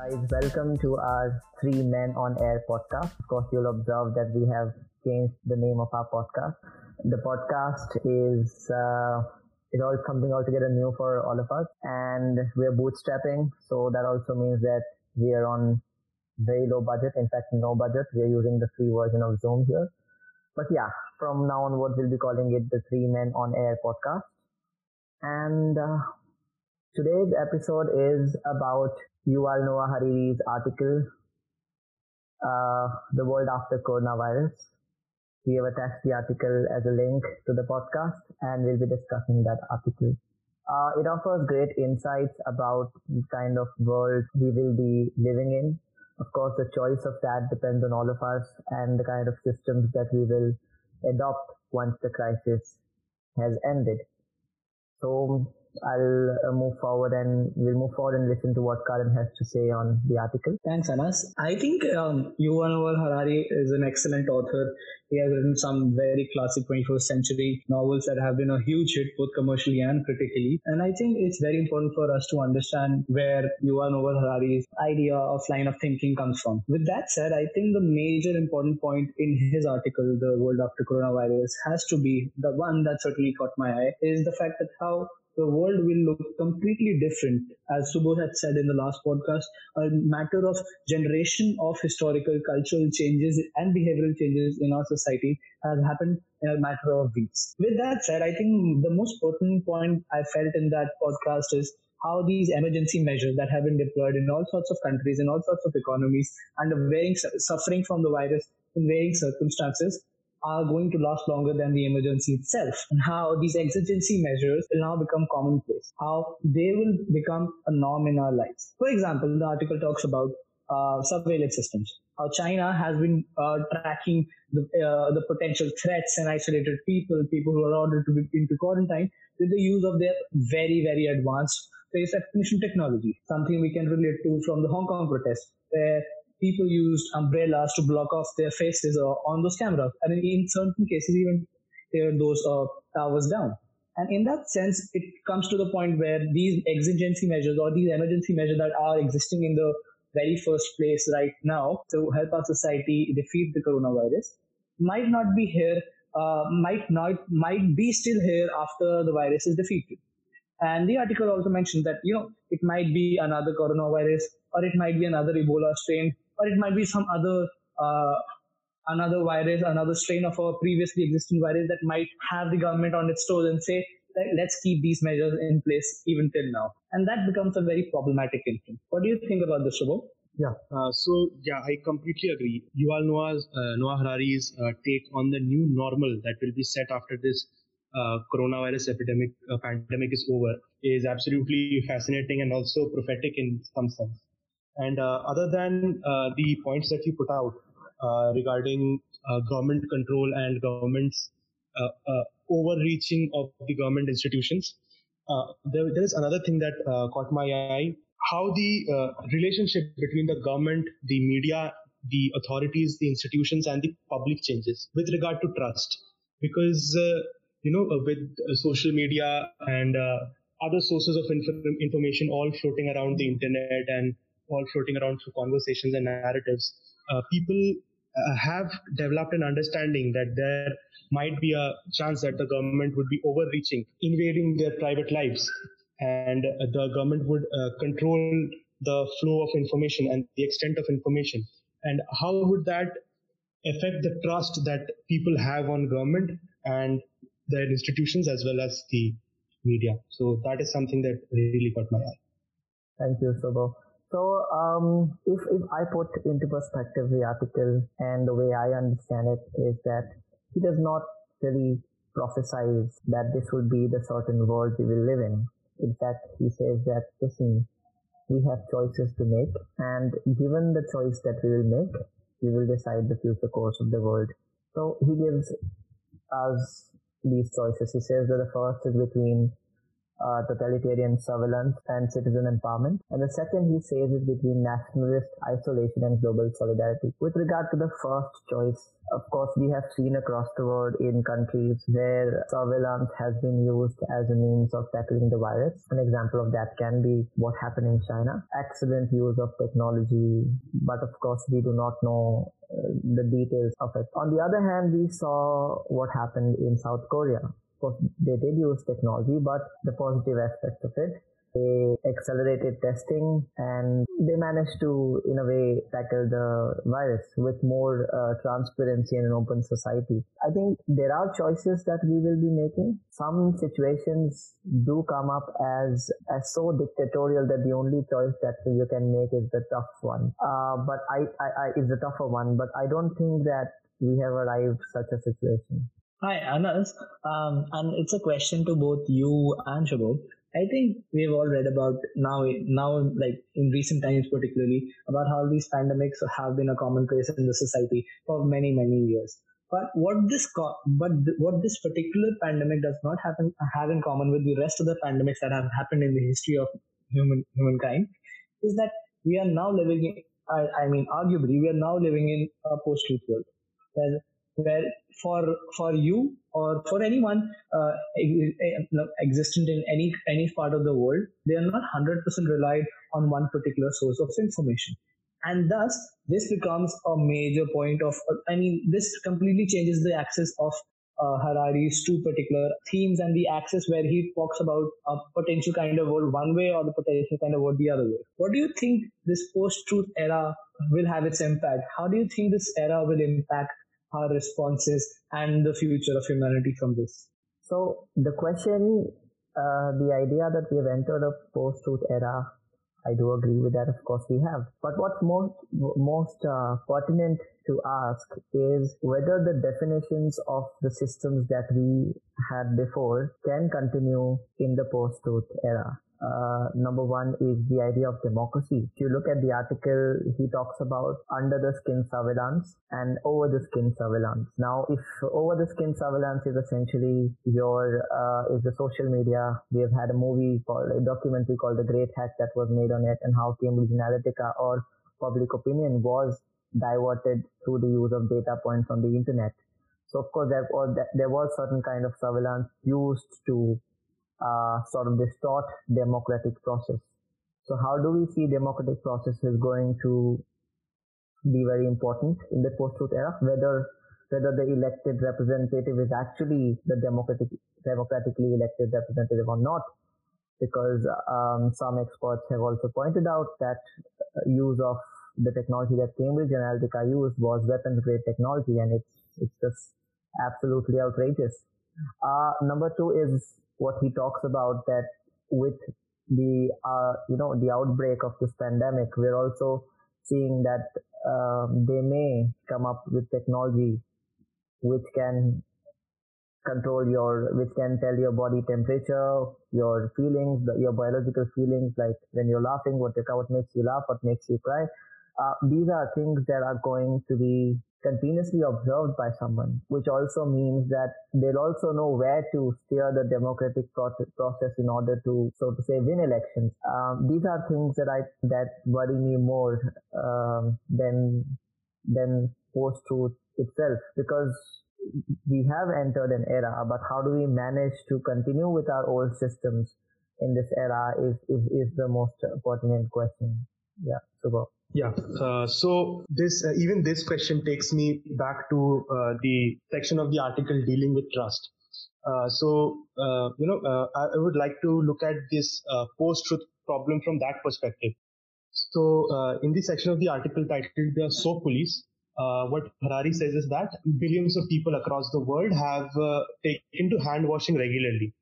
Guys, welcome to our Three Men on Air podcast. Of course, you'll observe that we have changed the name of our podcast. The podcast is uh, is all something altogether new for all of us, and we're bootstrapping, so that also means that we are on very low budget. In fact, no budget. We're using the free version of Zoom here. But yeah, from now onwards, we'll be calling it the Three Men on Air podcast. And uh, today's episode is about Yuval Noah Harari's article, uh, The World After Coronavirus. We have attached the article as a link to the podcast and we'll be discussing that article. Uh, it offers great insights about the kind of world we will be living in. Of course, the choice of that depends on all of us and the kind of systems that we will adopt once the crisis has ended. So I'll uh, move forward and we'll move forward and listen to what Karan has to say on the article. Thanks, Anas. I think um, Yuval Harari is an excellent author. He has written some very classic 21st century novels that have been a huge hit both commercially and critically. And I think it's very important for us to understand where Yuval Noah Harari's idea of line of thinking comes from. With that said, I think the major important point in his article, The World After Coronavirus, has to be the one that certainly caught my eye is the fact that how the world will look completely different. As Subodh had said in the last podcast, a matter of generation of historical, cultural changes and behavioral changes in our society has happened in a matter of weeks. With that said, I think the most pertinent point I felt in that podcast is how these emergency measures that have been deployed in all sorts of countries, in all sorts of economies, and varying suffering from the virus in varying circumstances are going to last longer than the emergency itself and how these exigency measures will now become commonplace, how they will become a norm in our lives. For example, the article talks about uh, surveillance systems, how China has been uh, tracking the, uh, the potential threats and isolated people, people who are ordered to be into quarantine with the use of their very, very advanced face recognition technology, something we can relate to from the Hong Kong protests, where people used umbrellas to block off their faces on those cameras. And in certain cases, even tear those uh, towers down. And in that sense, it comes to the point where these exigency measures or these emergency measures that are existing in the very first place right now to help our society defeat the coronavirus might not be here, uh, might not, might be still here after the virus is defeated. And the article also mentioned that, you know, it might be another coronavirus or it might be another Ebola strain or it might be some other uh, another virus, another strain of a previously existing virus that might have the government on its toes and say, let's keep these measures in place even till now. And that becomes a very problematic thing. What do you think about this, Shubho? Yeah. Uh, so yeah, I completely agree. Yuval Noah's uh, Noah Harari's uh, take on the new normal that will be set after this uh, coronavirus epidemic uh, pandemic is over is absolutely fascinating and also prophetic in some sense. And uh, other than uh, the points that you put out uh, regarding government control and government's overreaching of the government institutions, there, there is another thing that caught my eye how the uh, relationship between the government, the media, the authorities, the institutions, and the public changes with regard to trust. Because, uh, you know, with social media and other sources of inf- information all floating around the internet and all floating around through conversations and narratives, uh, people uh, have developed an understanding that there might be a chance that the government would be overreaching, invading their private lives, and uh, the government would uh, control the flow of information and the extent of information. And how would that affect the trust that people have on government and their institutions as well as the media? So that is something that really caught my eye. Thank you, Subho. So, um, if, if I put into perspective the article and the way I understand it is that he does not really prophesize that this would be the certain world we will live in. In fact, he says that, listen, we have choices to make and given the choice that we will make, we will decide the future course of the world. So he gives us these choices. He says that the first is between uh, totalitarian surveillance and citizen empowerment. And the second he says is between nationalist isolation and global solidarity. With regard to the first choice, of course, we have seen across the world in countries where surveillance has been used as a means of tackling the virus. An example of that can be what happened in China. Excellent use of technology, but of course, we do not know uh, the details of it. On the other hand, we saw what happened in South Korea. They did use technology, but the positive aspect of it they accelerated testing and they managed to, in a way, tackle the virus with more uh, transparency in an open society. I think there are choices that we will be making. Some situations do come up as, as so dictatorial that the only choice that you can make is the tough one. Uh, but I, I, I, it's the tougher one, but I don't think that we have arrived such a situation. Hi, Anas. Um, and it's a question to both you and Shubho. I think we've all read about now, now like in recent times particularly, about how these pandemics have been a commonplace in the society for many, many years. But what this co- but th- what this particular pandemic does not happen have in common with the rest of the pandemics that have happened in the history of human humankind is that we are now living in, I, I mean, arguably, we are now living in a post-truth world where where for for you or for anyone uh, existent in any any part of the world, they are not hundred percent relied on one particular source of information, and thus this becomes a major point of. I mean, this completely changes the axis of uh, Harari's two particular themes and the axis where he talks about a potential kind of world one way or the potential kind of world the other way. What do you think this post-truth era will have its impact? How do you think this era will impact our responses and the future of humanity from this? So the question, uh, the idea that we have entered a post-truth era, I do agree with that. Of course, we have. But what's most most uh, pertinent to ask is whether the definitions of the systems that we had before can continue in the post-truth era uh, number one is the idea of democracy. If you look at the article, he talks about under the skin surveillance and over the skin surveillance. Now, if over the skin surveillance is essentially your uh, is the social media, we have had a movie called a documentary called The Great Hack that was made on it, and how Cambridge Analytica or public opinion was diverted through the use of data points on the internet. So of course there, there was certain kind of surveillance used to uh, sort of distort democratic process. So how do we see democratic process is going to be very important in the post-truth era, whether whether the elected representative is actually the democratic democratically elected representative or not, because um, some experts have also pointed out that use of the technology that Cambridge Analytica used was weapons grade technology, and it's it's just absolutely outrageous. Uh, number two is what he talks about that with the uh, you know the outbreak of this pandemic, we're also seeing that um, they may come up with technology which can control your which can tell your body temperature your feelings your biological feelings like when you're laughing what what makes you laugh what makes you cry uh, these are things that are going to be continuously observed by someone, which also means that they'll also know where to steer the democratic process in order to, so to say, win elections. Um, these are things that I that worry me more um, than than post-truth itself, because we have entered an era, but how do we manage to continue with our old systems in this era is is, is the most pertinent question. Yeah, super. Yeah. Uh, so this uh, even this question takes me back to uh, the section of the article dealing with trust. Uh, so uh, you know, uh, I, would like to look at this post-truth problem from that perspective. So in the section of the article titled "The Soap Police," what Harari says is that billions of people across the world have taken to hand washing regularly.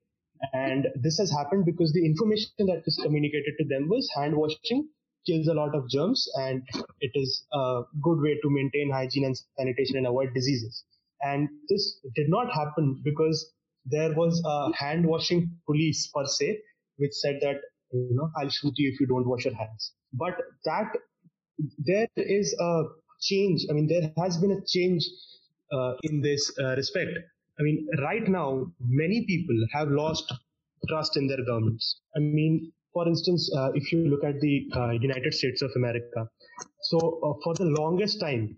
And this has happened because the information that was communicated to them was hand washing kills a lot of germs and it is a good way to maintain hygiene and sanitation and avoid diseases. And this did not happen because there was a hand washing police per se, which said that, you know, I'll shoot you if you don't wash your hands. But that there is a change. I mean, there has been a change uh, in this uh, respect. I mean, right now, many people have lost trust in their governments. I mean, for instance, uh, if you look at the uh, United States of America, so uh, for the longest time,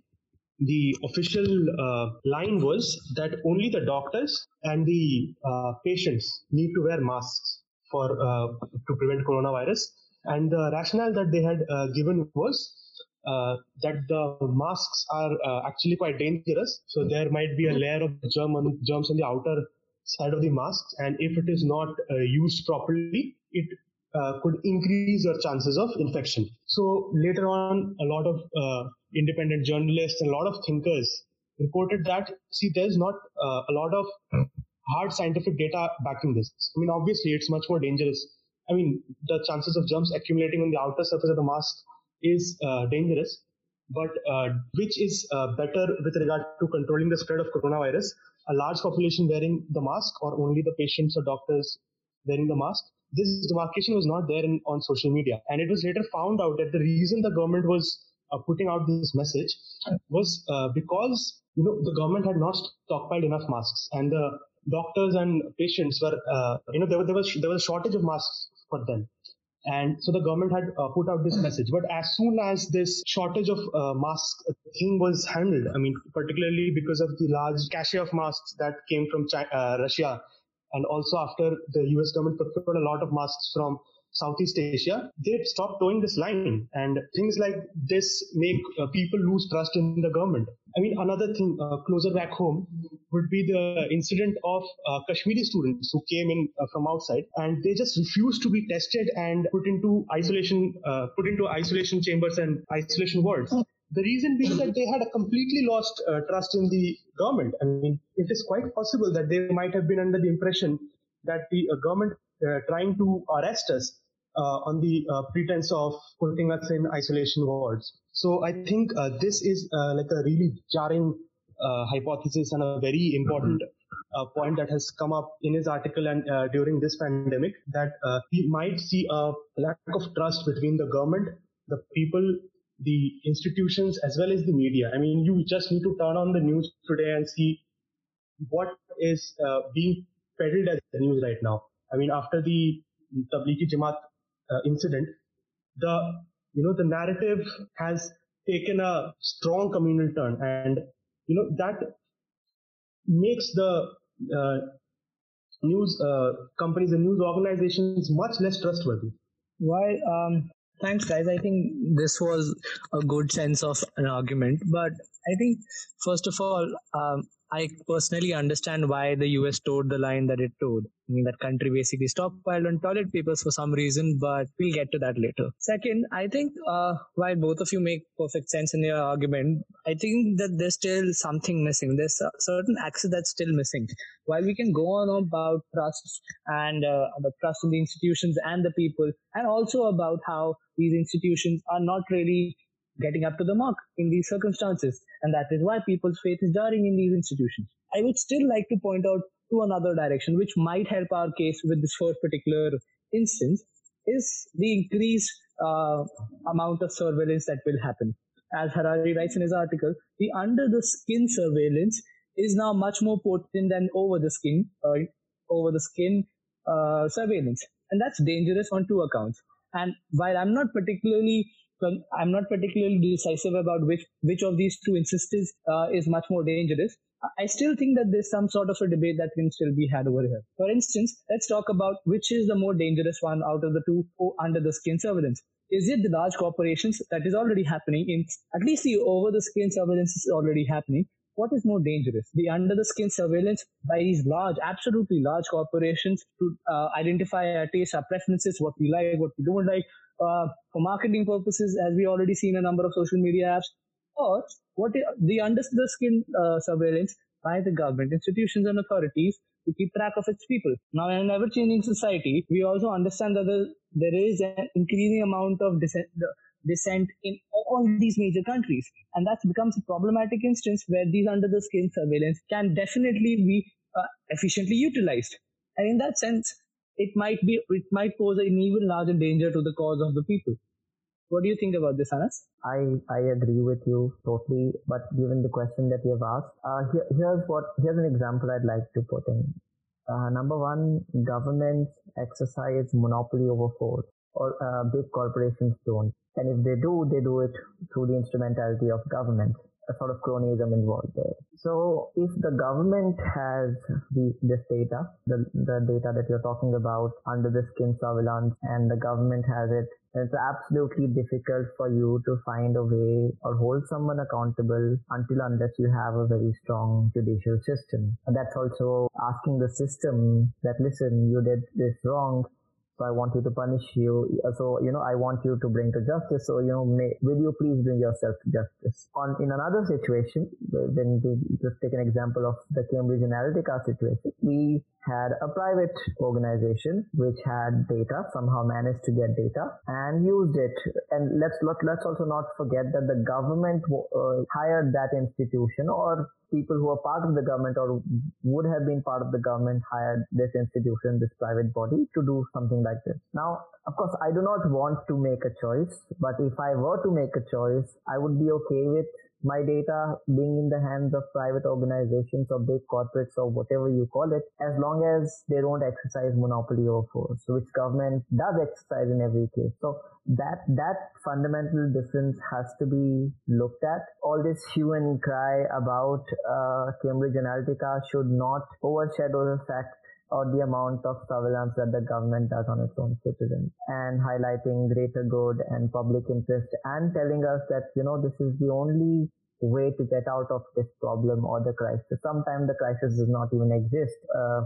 the official uh, line was that only the doctors and the uh, patients need to wear masks for uh, to prevent coronavirus. And the rationale that they had given was that the masks are actually quite dangerous. So there might be a layer of germ on, germs on the outer side of the mask, and if it is not used properly, it uh, could increase your chances of infection. So later on, a lot of uh, independent journalists and a lot of thinkers reported that see, there's not uh, a lot of hard scientific data backing this. I mean, obviously, it's much more dangerous. I mean, the chances of germs accumulating on the outer surface of the mask is uh, dangerous, but uh, which is better with regard to controlling the spread of coronavirus? A large population wearing the mask, or only the patients or doctors wearing the mask? This demarcation was not there in, on social media, and it was later found out that the reason the government was uh, putting out this message was uh, because you know the government had not stockpiled enough masks, and the doctors and patients were uh, you know there, was, there was there was a shortage of masks for them. And so the government had uh, put out this message. But as soon as this shortage of uh, masks thing was handled, I mean, particularly because of the large cache of masks that came from China, uh, Russia, and also after the US government procured a lot of masks from Southeast Asia, they stopped toeing this line. And things like this make uh, people lose trust in the government. I mean, another thing uh, closer back home would be the incident of uh, Kashmiri students who came in uh, from outside and they just refused to be tested and put into isolation, uh, put into isolation chambers and isolation wards. The reason being that they had a completely lost uh, trust in the government. I mean, it is quite possible that they might have been under the impression that the government trying to arrest us uh, on the uh, pretense of putting us in isolation wards. So I think uh, this is like a really jarring hypothesis and a very important uh, point that has come up in his article and uh, during this pandemic that uh, we might see a lack of trust between the government, the people, the institutions, as well as the media. I mean, you just need to turn on the news today and see what is being peddled as the news right now. I mean, after the Tablighi Jamaat uh, incident, the you know the narrative has taken a strong communal turn, and you know that makes the uh, news uh, companies and news organizations much less trustworthy. Why? Um, thanks, guys. I think this was a good sense of an argument, but I think first of all, um, I personally understand why the US toed the line that it toed. I mean, that country basically stockpiled on toilet papers for some reason, but we'll get to that later. Second, I think uh, while both of you make perfect sense in your argument, I think that there's still something missing. There's a certain axis that's still missing. While we can go on about trust and uh, about trust in the institutions and the people, and also about how these institutions are not really getting up to the mark in these circumstances. And that is why people's faith is dying in these institutions. I would still like to point out to another direction, which might help our case with this first particular instance, is the increased uh, amount of surveillance that will happen. As Harari writes in his article, the under the skin surveillance is now much more potent than over the skin, uh, over the skin uh, surveillance. And that's dangerous on two accounts. And while I'm not particularly I'm not particularly decisive about which which of these two instances uh, is much more dangerous. I still think that there's some sort of a debate that can still be had over here. For instance, let's talk about which is the more dangerous one out of the two under the skin surveillance. Is it the large corporations that is already happening in at least the over the skin surveillance is already happening? What is more dangerous? The under the skin surveillance by these large, absolutely large corporations to uh, identify our tastes, our preferences, what we like, what we don't like, uh, for marketing purposes, as we already seen a number of social media apps, or what the under the skin uh, surveillance by the government, institutions, and authorities to keep track of its people. Now, in an ever-changing society, we also understand that the, there is an increasing amount of dissent, dissent in all these major countries, and that becomes a problematic instance where these under-the-skin surveillance can definitely be uh, efficiently utilized. And in that sense, it might be it might pose an even larger danger to the cause of the people. What do you think about this, Anas? I, I agree with you totally, but given the question that you have asked, uh, here, here's what here's an example I'd like to put in. Uh, number one, governments exercise monopoly over force, or uh, big corporations don't. And if they do, they do it through the instrumentality of government a sort of cronyism involved there. So if the government has the, this data, the, the data that you're talking about under the skin surveillance and the government has it, it's absolutely difficult for you to find a way or hold someone accountable until unless you have a very strong judicial system. And that's also asking the system that listen, you did this wrong so I want you to punish you. So, you know, I want you to bring to justice. So, you know, may, will you please bring yourself to justice? On, in another situation, when we just take an example of the Cambridge Analytica situation, we had a private organization which had data, somehow managed to get data and used it. And let's, let, let's also not forget that the government uh, hired that institution or people who are part of the government or would have been part of the government hired this institution, this private body to do something like this. Now, of course, I do not want to make a choice, but if I were to make a choice, I would be okay with my data being in the hands of private organizations or big corporates or whatever you call it, as long as they don't exercise monopoly over force, which government does exercise in every case. So that that fundamental difference has to be looked at. All this hue and cry about uh, Cambridge Analytica should not overshadow the fact or the amount of surveillance that the government does on its own citizens and highlighting greater good and public interest and telling us that, you know, this is the only way to get out of this problem or the crisis. Sometimes the crisis does not even exist, uh,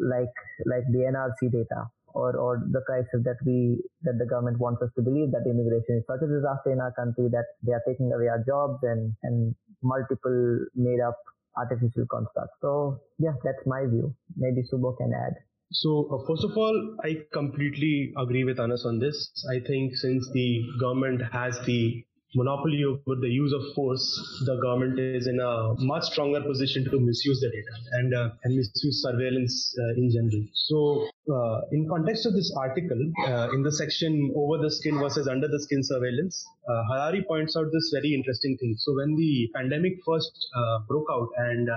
like, like the NRC data or, or the crisis that we, that the government wants us to believe that immigration is such a disaster in our country that they are taking away our jobs and, and multiple made up artificial construct. So yeah, that's my view. Maybe Subo can add. So uh, first of all, I completely agree with Anas on this. I think since the government has the monopoly over the use of force, the government is in a much stronger position to misuse the data and uh, and misuse surveillance uh, in general. So, uh, in context of this article, uh, in the section over the skin versus under the skin surveillance, uh, Harari points out this very interesting thing. So, when the pandemic first uh, broke out and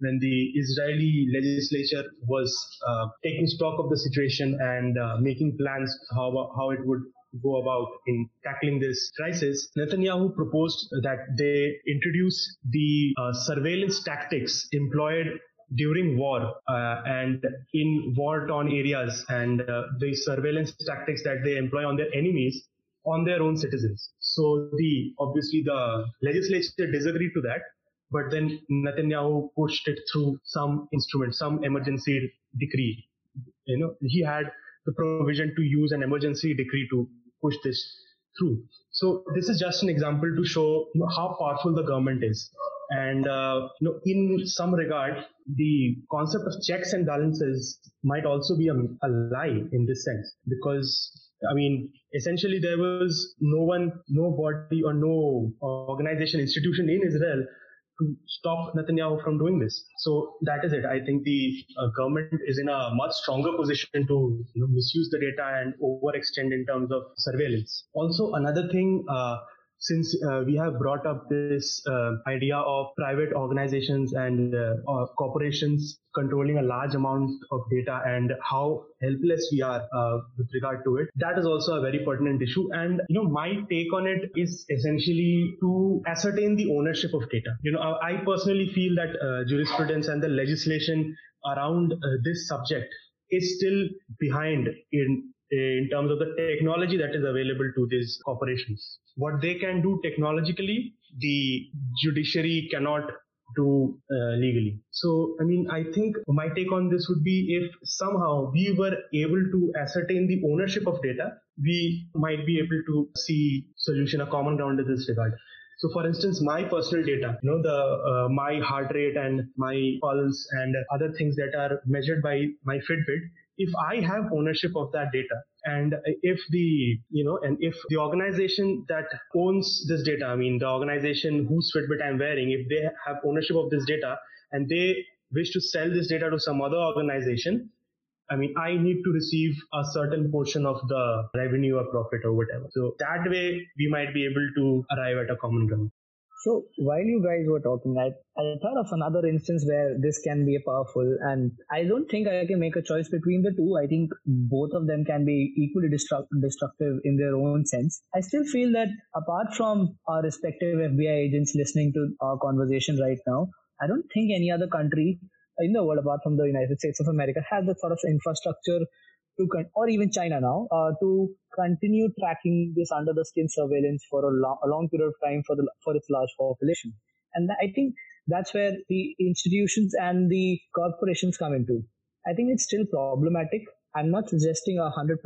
when the Israeli legislature was taking stock of the situation and making plans how how it would go about in tackling this crisis, Netanyahu proposed that they introduce the uh, surveillance tactics employed during war uh, and in war-torn areas and uh, the surveillance tactics that they employ on their enemies on their own citizens. So the obviously the legislature disagreed to that, but then Netanyahu pushed it through some instrument, some emergency decree. You know, he had the provision to use an emergency decree to push this through. So this is just an example to show you know, how powerful the government is. And uh, you know, in some regard, the concept of checks and balances might also be a, a lie in this sense, because I mean, essentially there was no one, no body or no organization, institution in Israel to stop Netanyahu from doing this. So that is it. I think the uh, government is in a much stronger position to you know, misuse the data and overextend in terms of surveillance. Also, another thing, uh, since uh, we have brought up this uh, idea of private organizations and uh, uh, corporations controlling a large amount of data and how helpless we are uh, with regard to it. That is also a very pertinent issue. And you know my take on it is essentially to ascertain the ownership of data. You know i personally feel that uh, jurisprudence and the legislation around this subject is still behind in in terms of the technology that is available to these corporations. What they can do technologically, the judiciary cannot do uh, legally. So, I mean, I think my take on this would be if somehow we were able to ascertain the ownership of data, we might be able to see solution, a common ground in this regard. So, for instance, my personal data, you know, the uh, my heart rate and my pulse and other things that are measured by my Fitbit, if I have ownership of that data and if the, you know, and if the organization that owns this data, I mean, the organization whose Fitbit I'm wearing, if they have ownership of this data and they wish to sell this data to some other organization, I mean, I need to receive a certain portion of the revenue or profit or whatever. So that way we might be able to arrive at a common ground. So while you guys were talking, I, I thought of another instance where this can be a powerful, and I don't think I can make a choice between the two. I think both of them can be equally destruct- destructive in their own sense. I still feel that apart from our respective FBI agents listening to our conversation right now, I don't think any other country in the world apart from the United States of America has the sort of infrastructure to con- or even China now uh, to continue tracking this under the skin surveillance for a, lo- a long period of time for the for its large population. And I think that's where the institutions and the corporations come into. I think it's still problematic. I'm not suggesting a 100%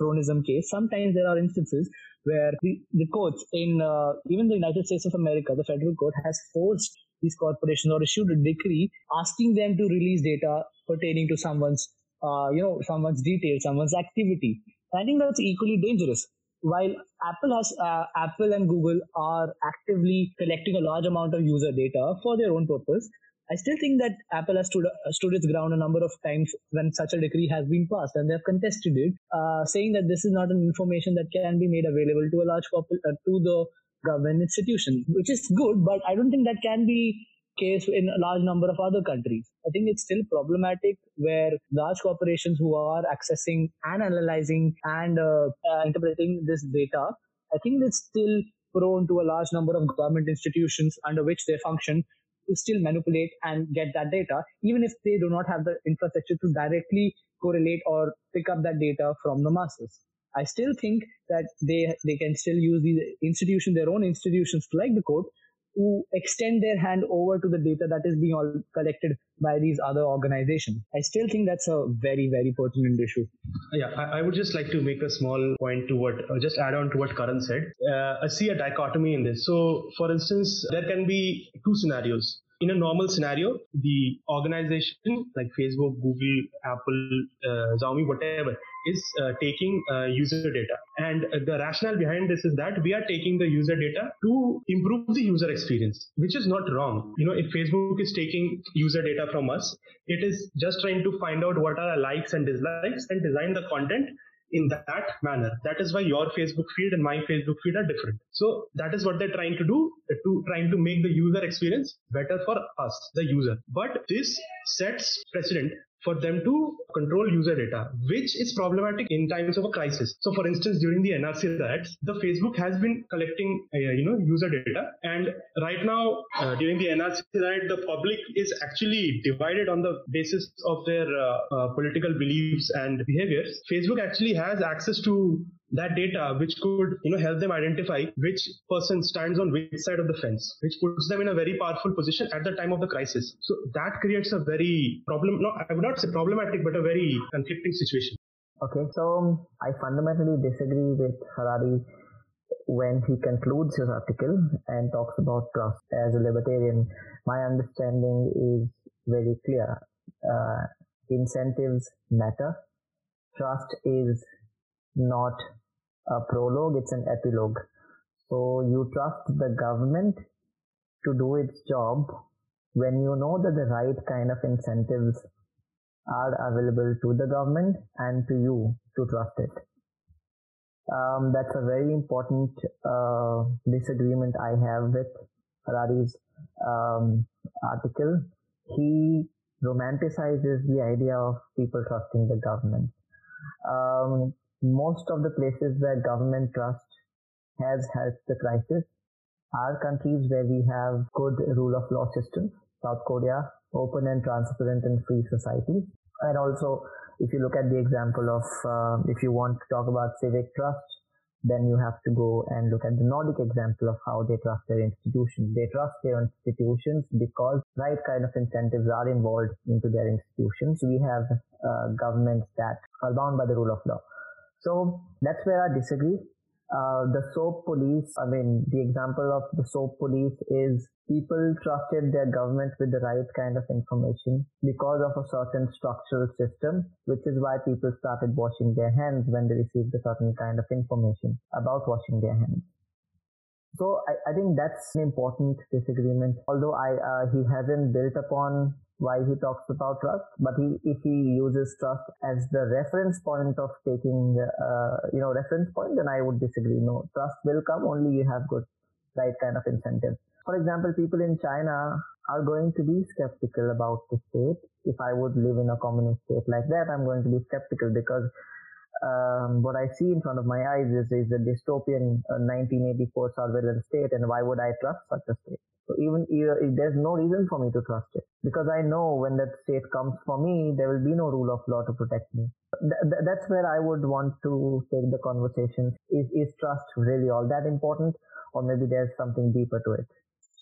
cronyism case. Sometimes there are instances where the, the courts in uh, even the United States of America, the federal court has forced these corporations or issued a decree asking them to release data pertaining to someone's uh, you know someone's details, someone's activity. I think that's equally dangerous. While Apple has uh, Apple and Google are actively collecting a large amount of user data for their own purpose, I still think that Apple has stood, uh, stood its ground a number of times when such a decree has been passed, and they have contested it, uh, saying that this is not an information that can be made available to a large popul- uh, to the government institution, which is good, but I don't think that can be case in a large number of other countries. I think it's still problematic where large corporations who are accessing and analyzing and uh, uh, interpreting this data, I think it's still prone to a large number of government institutions under which they function to still manipulate and get that data, even if they do not have the infrastructure to directly correlate or pick up that data from the masses. I still think that they they can still use these institutions, their own institutions like the court, to extend their hand over to the data that is being all collected by these other organizations. I still think that's a very, very pertinent issue. Yeah, I, I would just like to make a small point to what, uh, just add on to what Karan said. Uh, I see a dichotomy in this. So, for instance, there can be two scenarios in a normal scenario, the organization like Facebook, Google, Apple, uh, Xiaomi, whatever, is uh, taking uh, user data. And the rationale behind this is that we are taking the user data to improve the user experience, which is not wrong. You know, if Facebook is taking user data from us, it is just trying to find out what are our likes and dislikes and design the content in that manner. That is why your Facebook feed and my Facebook feed are different. So that is what they're trying to do, uh, to trying to make the user experience better for us, the user. But this sets precedent for them to control user data, which is problematic in times of a crisis. So, for instance, during the NRC riots, the Facebook has been collecting, uh, you know, user data, and right now uh, during the NRC riot, the public is actually divided on the basis of their uh, uh, political beliefs and behaviors. Facebook actually has access to that data which could you know help them identify which person stands on which side of the fence which puts them in a very powerful position at the time of the crisis. So that creates a very problem no i would not say problematic but a very conflicting situation. Okay so i fundamentally disagree with harari when he concludes his article and talks about trust. As a libertarian my understanding is very clear. Uh, incentives matter. Trust is not a prologue, it's an epilogue. So you trust the government to do its job when you know that the right kind of incentives are available to the government and to you to trust it. Um, that's a very important uh, disagreement I have with Harari's um, article. He romanticizes the idea of people trusting the government. Um, most of the places where government trust has helped the crisis are countries where we have good rule of law systems. South Korea, open and transparent and free society. And also, if you look at the example of, uh, if you want to talk about civic trust, then you have to go and look at the Nordic example of how they trust their institutions. They trust their institutions because right kind of incentives are involved into their institutions. We have uh, governments that are bound by the rule of law. So that's where I disagree. Uh, the soap police, I mean, the example of the soap police is people trusted their government with the right kind of information because of a certain structural system, which is why people started washing their hands when they received a certain kind of information about washing their hands. So I, I think that's an important disagreement. Although I uh, he hasn't built upon why he talks about trust, but he, if he uses trust as the reference point of taking, uh, you know, reference point, then I would disagree. No, trust will come only you have good, right kind of incentive. For example, people in China are going to be skeptical about the state. If I would live in a communist state like that, I'm going to be skeptical because um, what I see in front of my eyes is, is a dystopian uh, 1984 surveillance state, and why would I trust such a state? So even if there's no reason for me to trust it because I know when that state comes for me, there will be no rule of law to protect me. Th- th- that's where I would want to take the conversation. Is is trust really all that important, or maybe there's something deeper to it?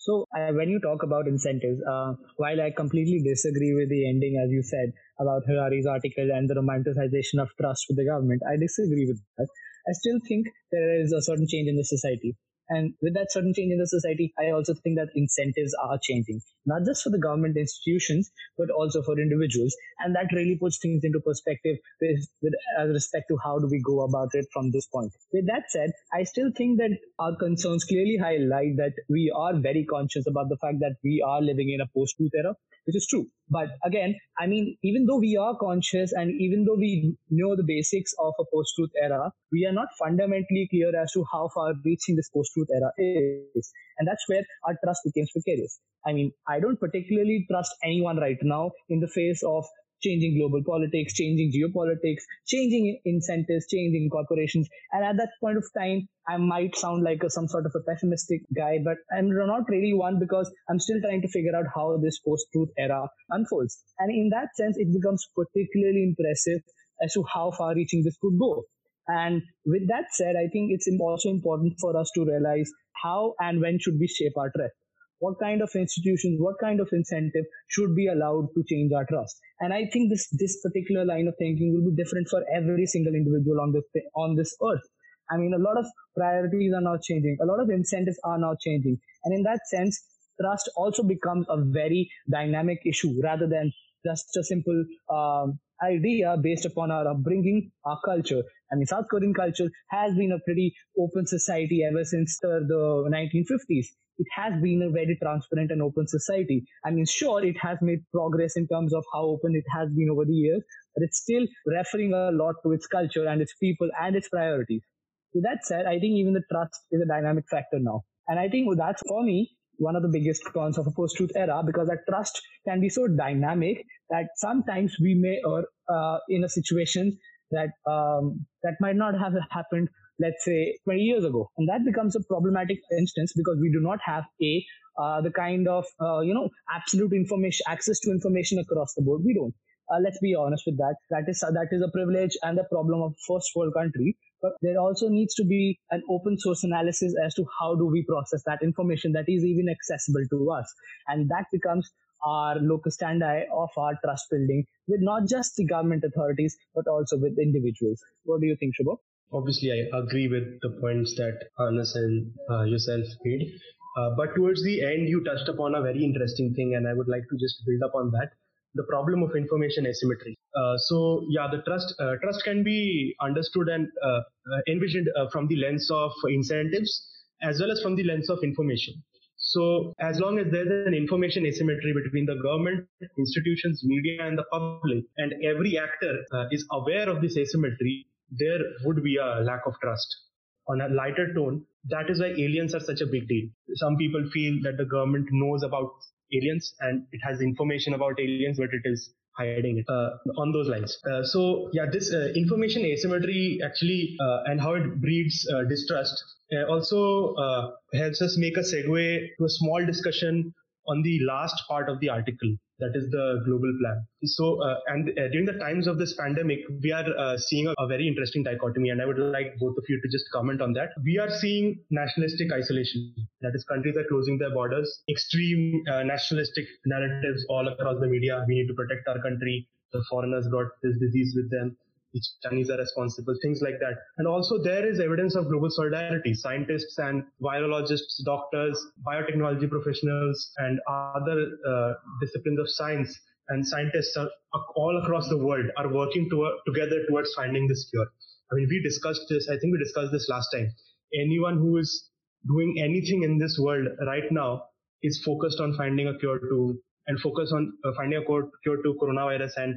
So uh, when you talk about incentives, uh, while I completely disagree with the ending, as you said about Harari's article and the romanticization of trust with the government, I disagree with that. I still think there is a certain change in the society. And with that certain change in the society, I also think that incentives are changing, not just for the government institutions, but also for individuals. And that really puts things into perspective with, with as respect to how do we go about it from this point. With that said, I still think that our concerns clearly highlight that we are very conscious about the fact that we are living in a post-truth era which is true. But again, I mean, even though we are conscious and even though we know the basics of a post-truth era, we are not fundamentally clear as to how far reaching this post-truth era is. And that's where our trust becomes precarious. I mean, I don't particularly trust anyone right now in the face of changing global politics, changing geopolitics, changing incentives, changing corporations. And at that point of time, I might sound like a, some sort of a pessimistic guy, but I'm not really one because I'm still trying to figure out how this post-truth era unfolds. And in that sense, it becomes particularly impressive as to how far reaching this could go. And with that said, I think it's also important for us to realize how and when should we shape our trust what kind of institutions, what kind of incentive should be allowed to change our trust. And I think this, this particular line of thinking will be different for every single individual on this, on this earth. I mean, a lot of priorities are now changing. A lot of incentives are now changing. And in that sense, trust also becomes a very dynamic issue rather than just a simple um, idea based upon our upbringing, our culture. I mean, South Korean culture has been a pretty open society ever since the, the 1950s it has been a very transparent and open society. I mean, sure, it has made progress in terms of how open it has been over the years, but it's still referring a lot to its culture and its people and its priorities. With that said, I think even the trust is a dynamic factor now. And I think that's for me one of the biggest cons of a post-truth era because that trust can be so dynamic that sometimes we may or uh, in a situation that um, that might not have happened let's say 20 years ago. And that becomes a problematic instance because we do not have a uh, the kind of uh, you know absolute information access to information across the board. We don't uh, let's be honest with that. That is that is a privilege and the problem of first world country. But there also needs to be an open source analysis as to how do we process that information that is even accessible to us. And that becomes our locus standi of our trust building with not just the government authorities but also with individuals. What do you think Shubho? obviously I agree with the points that Anas and uh, yourself made. Uh, but towards the end, you touched upon a very interesting thing, and I would like to just build up on that the problem of information asymmetry. Uh, so yeah, the trust uh, trust can be understood and uh, uh, envisioned from the lens of incentives as well as from the lens of information. So as long as there's an information asymmetry between the government, institutions, media, and the public, and every actor is aware of this asymmetry, there would be a lack of trust. On a lighter tone, that is why aliens are such a big deal. Some people feel that the government knows about aliens and it has information about aliens, but it is hiding it uh, on those lines. Uh, so yeah, this uh, information asymmetry actually uh, and how it breeds uh, distrust uh, also helps us make a segue to a small discussion on the last part of the article, that is the global plan. So, uh, and uh, during the times of this pandemic, we are uh, seeing a, a, very interesting dichotomy, and I would like both of you to just comment on that. We are seeing nationalistic isolation. That is, countries are closing their borders, extreme uh, nationalistic narratives all across the media. We need to protect our country. The foreigners brought this disease with them the Chinese are responsible, things like that. And also there is evidence of global solidarity. Scientists and virologists, doctors, biotechnology professionals, and other uh, disciplines of science and scientists are, all across the world are working to, together towards finding this cure. I mean, we discussed this, I think we discussed this last time. Anyone who is doing anything in this world right now is focused on finding a cure to and focus on uh, finding a cure to coronavirus and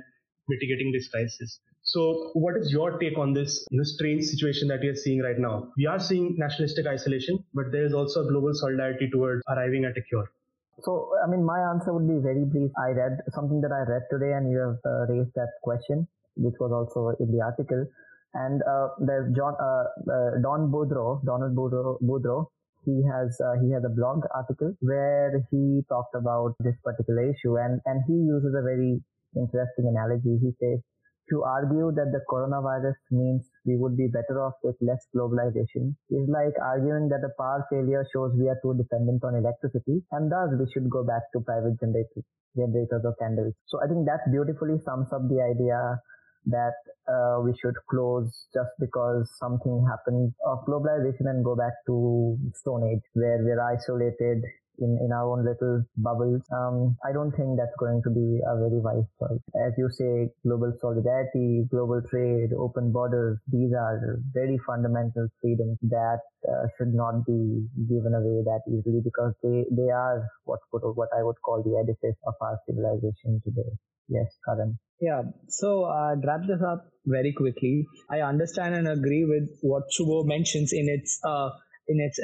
mitigating this crisis. So, what is your take on this you know, strange situation that we are seeing right now? We are seeing nationalistic isolation, but there is also a global solidarity towards arriving at a cure. So, I mean, my answer would be very brief. I read something that I read today, and you have uh, raised that question, which was also in the article. And uh, there's John uh, uh Don Boudreaux, Donald Boudreaux, Boudreaux he has uh, he has a blog article where he talked about this particular issue, and and he uses a very interesting analogy. He says to argue that the coronavirus means we would be better off with less globalization is like arguing that a power failure shows we are too dependent on electricity and thus we should go back to private generators, generators or candles. So I think that beautifully sums up the idea that uh, we should close just because something happened of globalization and go back to stone age where we're isolated in, in our own little bubbles. Um, I don't think that's going to be a very wise choice. As you say, global solidarity, global trade, open borders, these are very fundamental freedoms that uh, should not be given away that easily because they, they are what, what I would call the edifice of our civilization today. Yes, Karan. Yeah. So uh, wrap this up very quickly. I understand and agree with what Shubho mentions in its uh, in its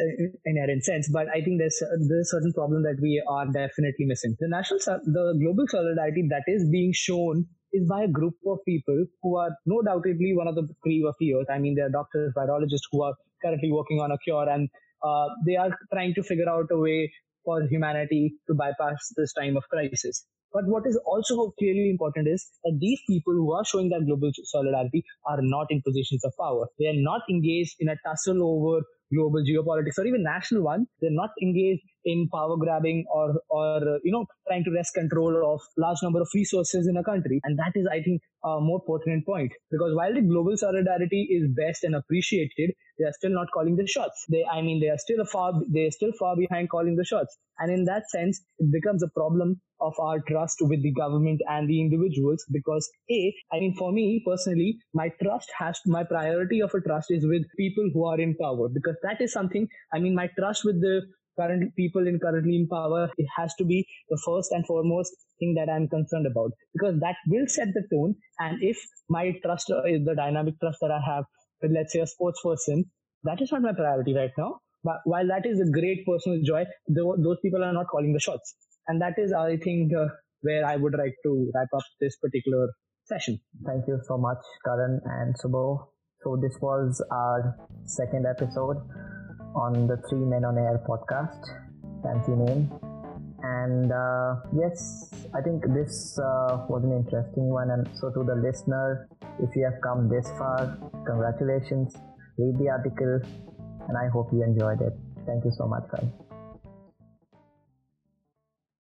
inherent sense. But I think there's there's a certain problem that we are definitely missing. The national, the global solidarity that is being shown is by a group of people who are no doubtedly one of the cream of the earth. I mean, they're doctors, virologists who are currently working on a cure, and uh, they are trying to figure out a way for humanity to bypass this time of crisis. But what is also clearly important is that these people who are showing that global solidarity are not in positions of power. They are not engaged in a tussle over global geopolitics or even national one. They're not engaged in power grabbing or, or, you know, trying to wrest control of large number of resources in a country. And that is, I think, a more pertinent point because while the global solidarity is best and appreciated, they are still not calling the shots. They, I mean, they are still far, they are still far behind calling the shots. And in that sense, it becomes a problem of our trust with the government and the individuals because a i mean for me personally my trust has my priority of a trust is with people who are in power because that is something i mean my trust with the current people in currently in power, it has to be the first and foremost thing that I'm concerned about because that will set the tone. And if my trust is the dynamic trust that I have with, let's say, a sports person, that is not my priority right now. But while that is a great personal joy, those people are not calling the shots. And that is, I think, uh, where I would like to wrap up this particular session. Thank you so much, Karan and Shubho. So this was our second episode on the Three Men on Air podcast. Fancy name. And uh, yes, I think this uh, was an interesting one. And so, to the listener, if you have come this far, congratulations. Read the article, and I hope you enjoyed it. Thank you so much, guys.